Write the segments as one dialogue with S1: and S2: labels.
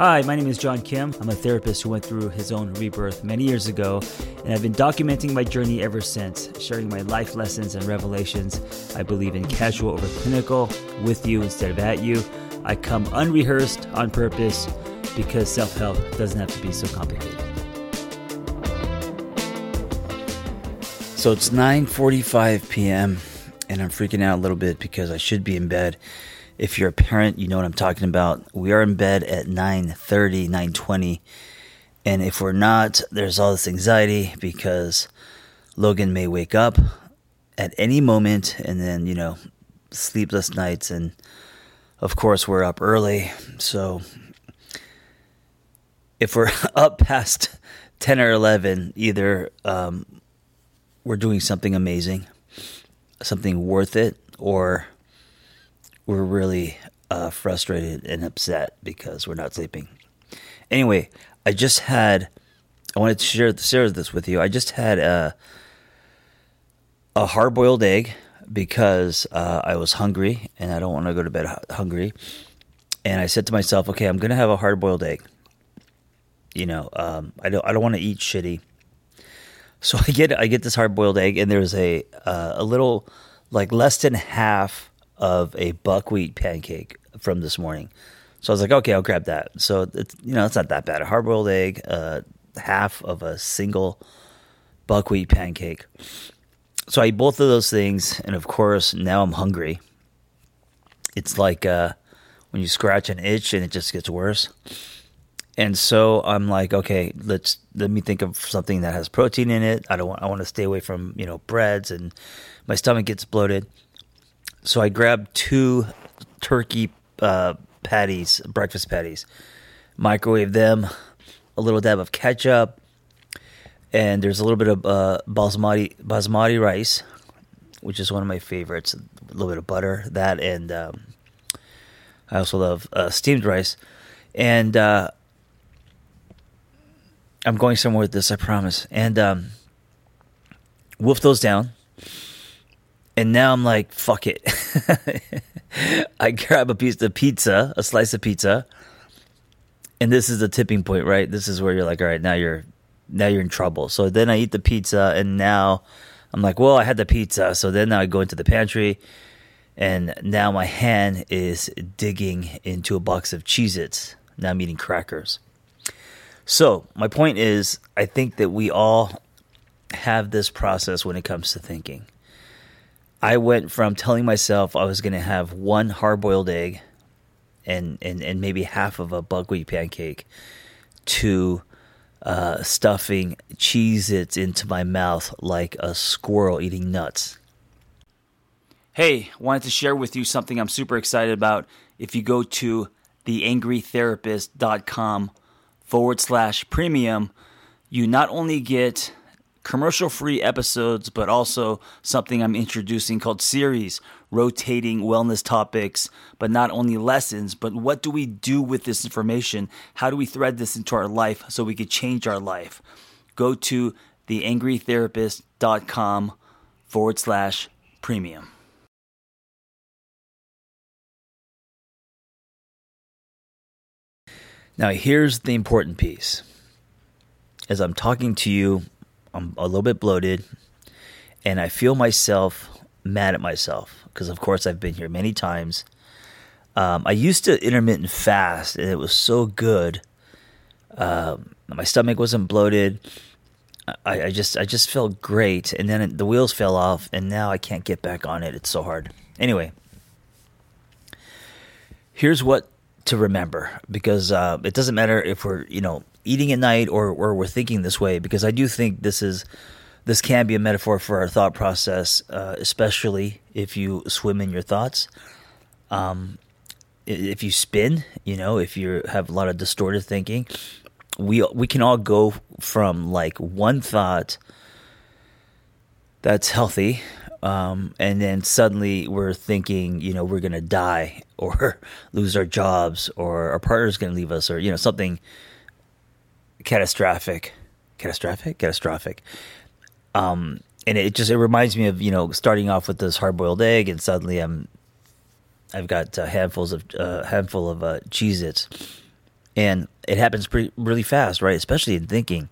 S1: Hi, my name is John Kim. I'm a therapist who went through his own rebirth many years ago, and I've been documenting my journey ever since, sharing my life lessons and revelations. I believe in casual over clinical, with you instead of at you. I come unrehearsed on purpose because self help doesn't have to be so complicated.
S2: So it's 9:45 p.m. and I'm freaking out a little bit because I should be in bed. If you're a parent, you know what I'm talking about. We are in bed at 9:30, 9:20. And if we're not, there's all this anxiety because Logan may wake up at any moment and then, you know, sleepless nights and of course we're up early. So if we're up past 10 or 11, either um, we're doing something amazing, something worth it, or we're really uh, frustrated and upset because we're not sleeping. Anyway, I just had. I wanted to share share this with you. I just had a a hard boiled egg because uh, I was hungry and I don't want to go to bed hungry. And I said to myself, okay, I'm going to have a hard boiled egg. You know, um, I don't I don't want to eat shitty. So I get I get this hard boiled egg and there's a uh, a little like less than half of a buckwheat pancake from this morning. So I was like, okay, I'll grab that. So it's you know it's not that bad. A hard boiled egg, uh, half of a single buckwheat pancake. So I eat both of those things, and of course now I'm hungry. It's like uh, when you scratch an itch and it just gets worse. And so I'm like, okay, let's let me think of something that has protein in it. I don't want I want to stay away from you know breads, and my stomach gets bloated. So I grabbed two turkey uh, patties, breakfast patties, microwave them, a little dab of ketchup, and there's a little bit of uh, basmati basmati rice, which is one of my favorites. A little bit of butter, that, and um, I also love uh, steamed rice. And uh, I'm going somewhere with this, I promise. And um, wolf those down and now I'm like, fuck it. I grab a piece of pizza, a slice of pizza. And this is the tipping point, right? This is where you're like, all right, now you're now you're in trouble. So then I eat the pizza and now I'm like, well, I had the pizza. So then now I go into the pantry and now my hand is digging into a box of Cheez Its. Now I'm eating crackers. So my point is, I think that we all have this process when it comes to thinking. I went from telling myself I was going to have one hard boiled egg and, and, and maybe half of a buckwheat pancake to uh, stuffing Cheez Its into my mouth like a squirrel eating nuts.
S1: Hey, wanted to share with you something I'm super excited about. If you go to theangrytherapist.com forward slash premium, you not only get commercial free episodes, but also something I'm introducing called series, rotating wellness topics, but not only lessons, but what do we do with this information? How do we thread this into our life so we could change our life? Go to theangrytherapist.com forward slash premium.
S2: Now, here's the important piece. As I'm talking to you I'm a little bit bloated, and I feel myself mad at myself because, of course, I've been here many times. Um, I used to intermittent fast, and it was so good. Um, my stomach wasn't bloated. I, I, just I just felt great, and then the wheels fell off, and now I can't get back on it. It's so hard. Anyway, here's what to remember because uh, it doesn't matter if we're you know eating at night or, or we're thinking this way because I do think this is this can be a metaphor for our thought process, uh, especially if you swim in your thoughts. Um, if you spin, you know, if you have a lot of distorted thinking, we we can all go from like one thought that's healthy, um, and then suddenly we're thinking, you know, we're gonna die or lose our jobs or our partner's gonna leave us or you know something catastrophic, catastrophic, catastrophic. Um, and it just it reminds me of you know starting off with this hard boiled egg, and suddenly I'm I've got uh, handfuls of uh, handful of uh, Cheez-Its, And it happens pretty really fast, right? Especially in thinking.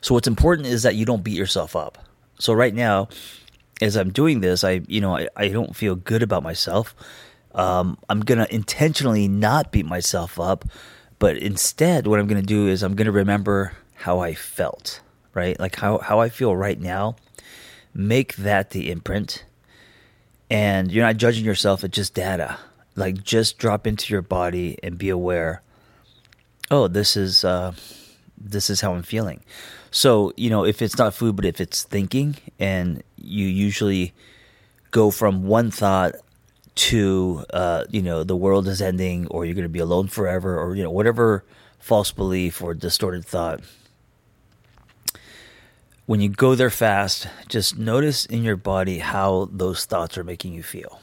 S2: So what's important is that you don't beat yourself up. So right now, as I'm doing this, I you know I, I don't feel good about myself. Um, I'm gonna intentionally not beat myself up, but instead, what I'm gonna do is I'm gonna remember how I felt, right? Like how how I feel right now. Make that the imprint, and you're not judging yourself. It's just data. Like just drop into your body and be aware. Oh, this is uh, this is how I'm feeling. So, you know, if it's not food, but if it's thinking, and you usually go from one thought to, uh, you know, the world is ending, or you're going to be alone forever, or, you know, whatever false belief or distorted thought. When you go there fast, just notice in your body how those thoughts are making you feel.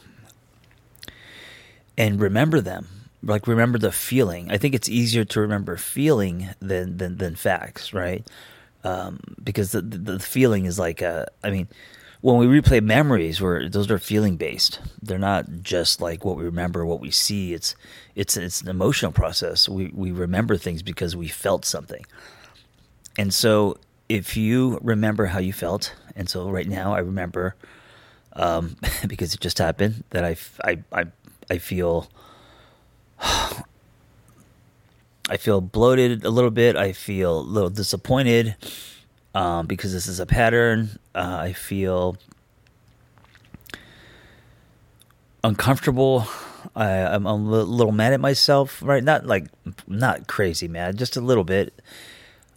S2: And remember them like remember the feeling. I think it's easier to remember feeling than than, than facts, right? um, because the, the, feeling is like a, I mean, when we replay memories, where those are feeling based. They're not just like what we remember, what we see. It's it's it's an emotional process. We we remember things because we felt something. And so, if you remember how you felt, and so right now I remember, um, because it just happened that I I I, I feel I feel bloated a little bit. I feel a little disappointed um, because this is a pattern. Uh, I feel uncomfortable. I, am a little mad at myself, right? Not like not crazy mad, just a little bit.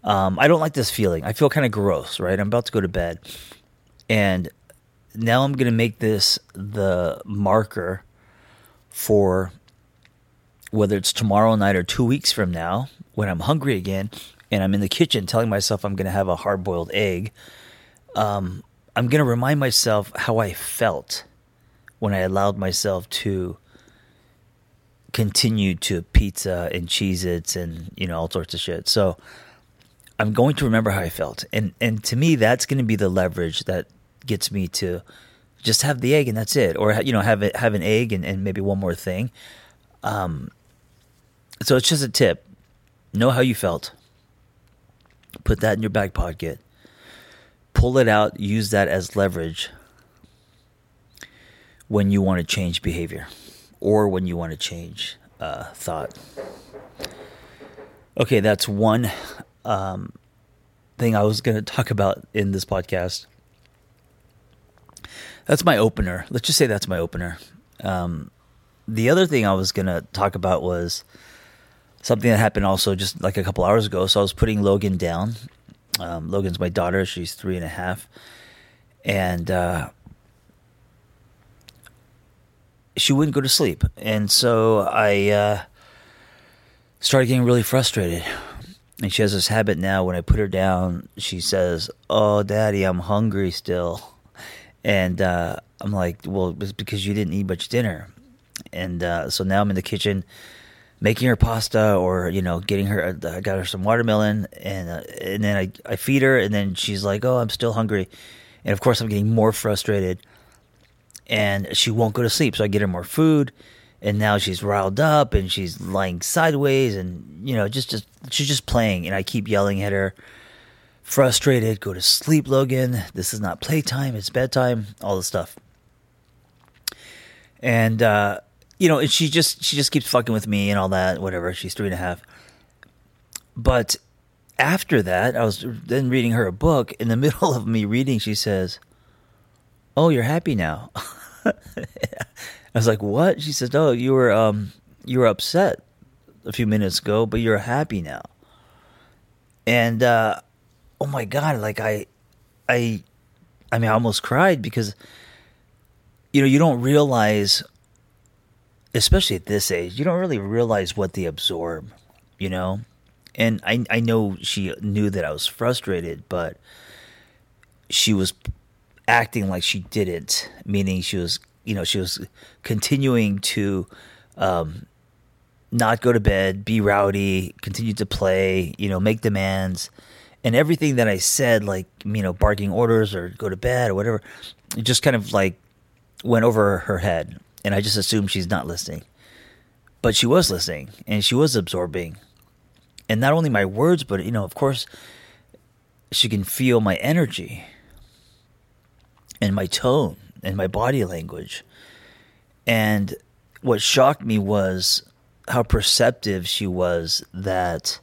S2: Um, I don't like this feeling. I feel kind of gross, right? I'm about to go to bed, and now I'm gonna make this the marker for whether it's tomorrow night or two weeks from now, when I'm hungry again and I'm in the kitchen telling myself I'm going to have a hard boiled egg, um, I'm going to remind myself how I felt when I allowed myself to continue to pizza and Cheez Its and, you know, all sorts of shit. So I'm going to remember how I felt. And, and to me, that's going to be the leverage that gets me to just have the egg and that's it. Or, you know, have it, have an egg and, and maybe one more thing. Um, so it's just a tip. Know how you felt. Put that in your back pocket. Pull it out. Use that as leverage when you want to change behavior or when you want to change uh, thought. Okay, that's one um, thing I was going to talk about in this podcast. That's my opener. Let's just say that's my opener. Um, the other thing I was going to talk about was something that happened also just like a couple hours ago. So I was putting Logan down. Um, Logan's my daughter; she's three and a half, and uh, she wouldn't go to sleep. And so I uh, started getting really frustrated. And she has this habit now. When I put her down, she says, "Oh, Daddy, I'm hungry still." And uh, I'm like, "Well, it's because you didn't eat much dinner." And uh, so now I'm in the kitchen making her pasta or you know getting her I got her some watermelon and uh, and then I, I feed her and then she's like oh I'm still hungry. And of course I'm getting more frustrated and she won't go to sleep. So I get her more food and now she's riled up and she's lying sideways and you know just just she's just playing and I keep yelling at her. Frustrated go to sleep Logan. This is not playtime it's bedtime all this stuff. And uh you know, and she just she just keeps fucking with me and all that, whatever. She's three and a half. But after that, I was then reading her a book. In the middle of me reading, she says, "Oh, you're happy now." I was like, "What?" She says, "Oh, you were um you were upset a few minutes ago, but you're happy now." And uh oh my god, like I I I mean, I almost cried because you know, you don't realize especially at this age, you don't really realize what they absorb, you know? And I I know she knew that I was frustrated, but she was acting like she didn't, meaning she was, you know, she was continuing to um, not go to bed, be rowdy, continue to play, you know, make demands. And everything that I said, like, you know, barking orders or go to bed or whatever, just kind of like went over her head and I just assume she's not listening. but she was listening and she was absorbing. And not only my words, but, you know, of course, she can feel my energy and my tone and my body language. And what shocked me was how perceptive she was that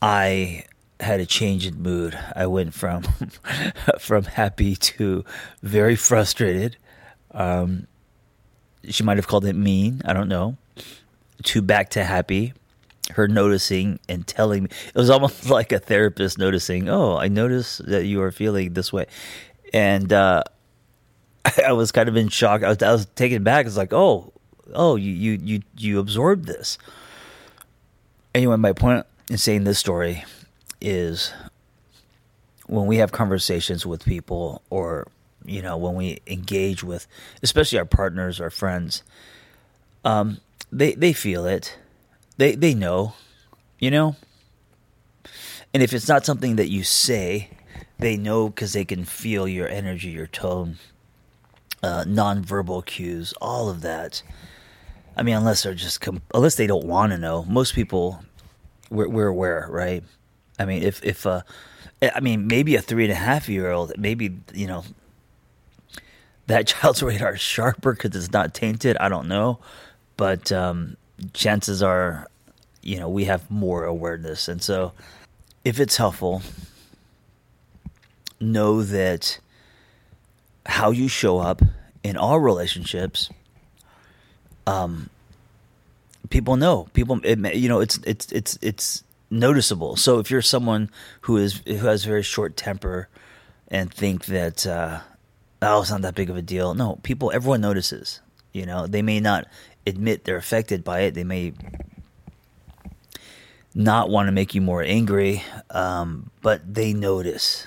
S2: I had a change in mood. I went from from happy to very frustrated. Um, she might have called it mean. I don't know to back to happy, her noticing and telling me. It was almost like a therapist noticing, oh, I notice that you are feeling this way. And uh, I was kind of in shock. I was, I was taken back. It's like, oh, oh, you, you, you, you absorbed this. Anyway, my point in saying this story is when we have conversations with people or, you know, when we engage with, especially our partners, our friends, um, they they feel it. They they know, you know. And if it's not something that you say, they know because they can feel your energy, your tone, uh, nonverbal cues, all of that. I mean, unless they're just unless they don't want to know. Most people, we're, we're aware, right? I mean, if if uh, I mean, maybe a three and a half year old, maybe you know, that child's radar is sharper because it's not tainted. I don't know, but um, chances are, you know, we have more awareness. And so, if it's helpful, know that how you show up in all relationships, um, people know. People, it, you know, it's it's it's it's noticeable. So if you're someone who is who has a very short temper and think that uh, oh, it's not that big of a deal, no, people, everyone notices. You know, they may not admit they're affected by it. They may not want to make you more angry, um, but they notice.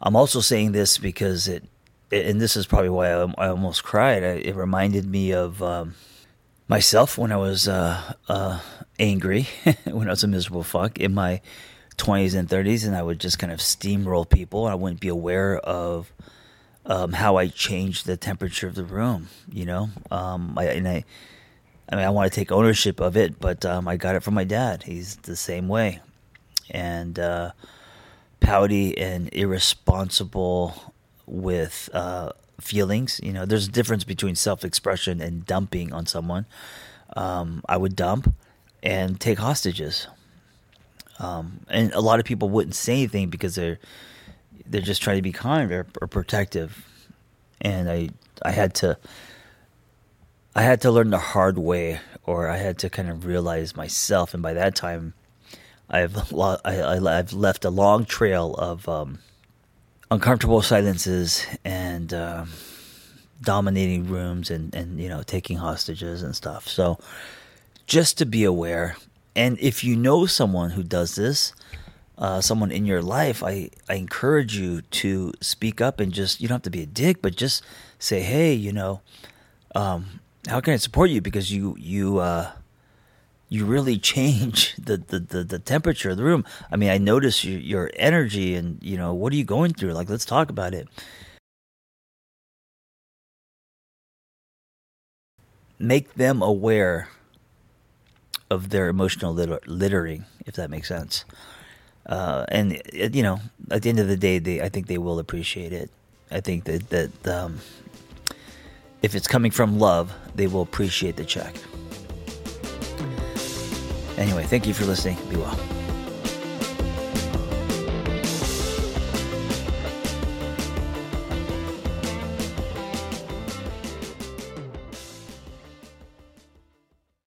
S2: I'm also saying this because it, and this is probably why I, almost cried. It reminded me of um, myself when I was uh, uh, angry, when I was a miserable fuck in my 20s and 30s, and I would just kind of steamroll people. I wouldn't be aware of um, how I change the temperature of the room. You know, um, I, and I, I mean, I want to take ownership of it, but um, I got it from my dad. He's the same way, and uh, pouty and irresponsible with uh, feelings. You know, there's a difference between self-expression and dumping on someone. Um, I would dump and take hostages. Um, and a lot of people wouldn't say anything because they're they're just trying to be kind or, or protective. And I I had to I had to learn the hard way, or I had to kind of realize myself. And by that time, I've lo- I, have left a long trail of um, uncomfortable silences and um, dominating rooms, and and you know taking hostages and stuff. So just to be aware, and if you know someone who does this, uh, someone in your life, I, I encourage you to speak up and just, you don't have to be a dick, but just say, hey, you know, um, how can I support you? Because you, you, uh, you really change the, the, the, the, temperature of the room. I mean, I notice your, your energy and, you know, what are you going through? Like, let's talk about it. Make them aware of their emotional litter- littering, if that makes sense. Uh, and you know, at the end of the day, they I think they will appreciate it. I think that that um, if it's coming from love, they will appreciate the check. Anyway, thank you for listening. Be well.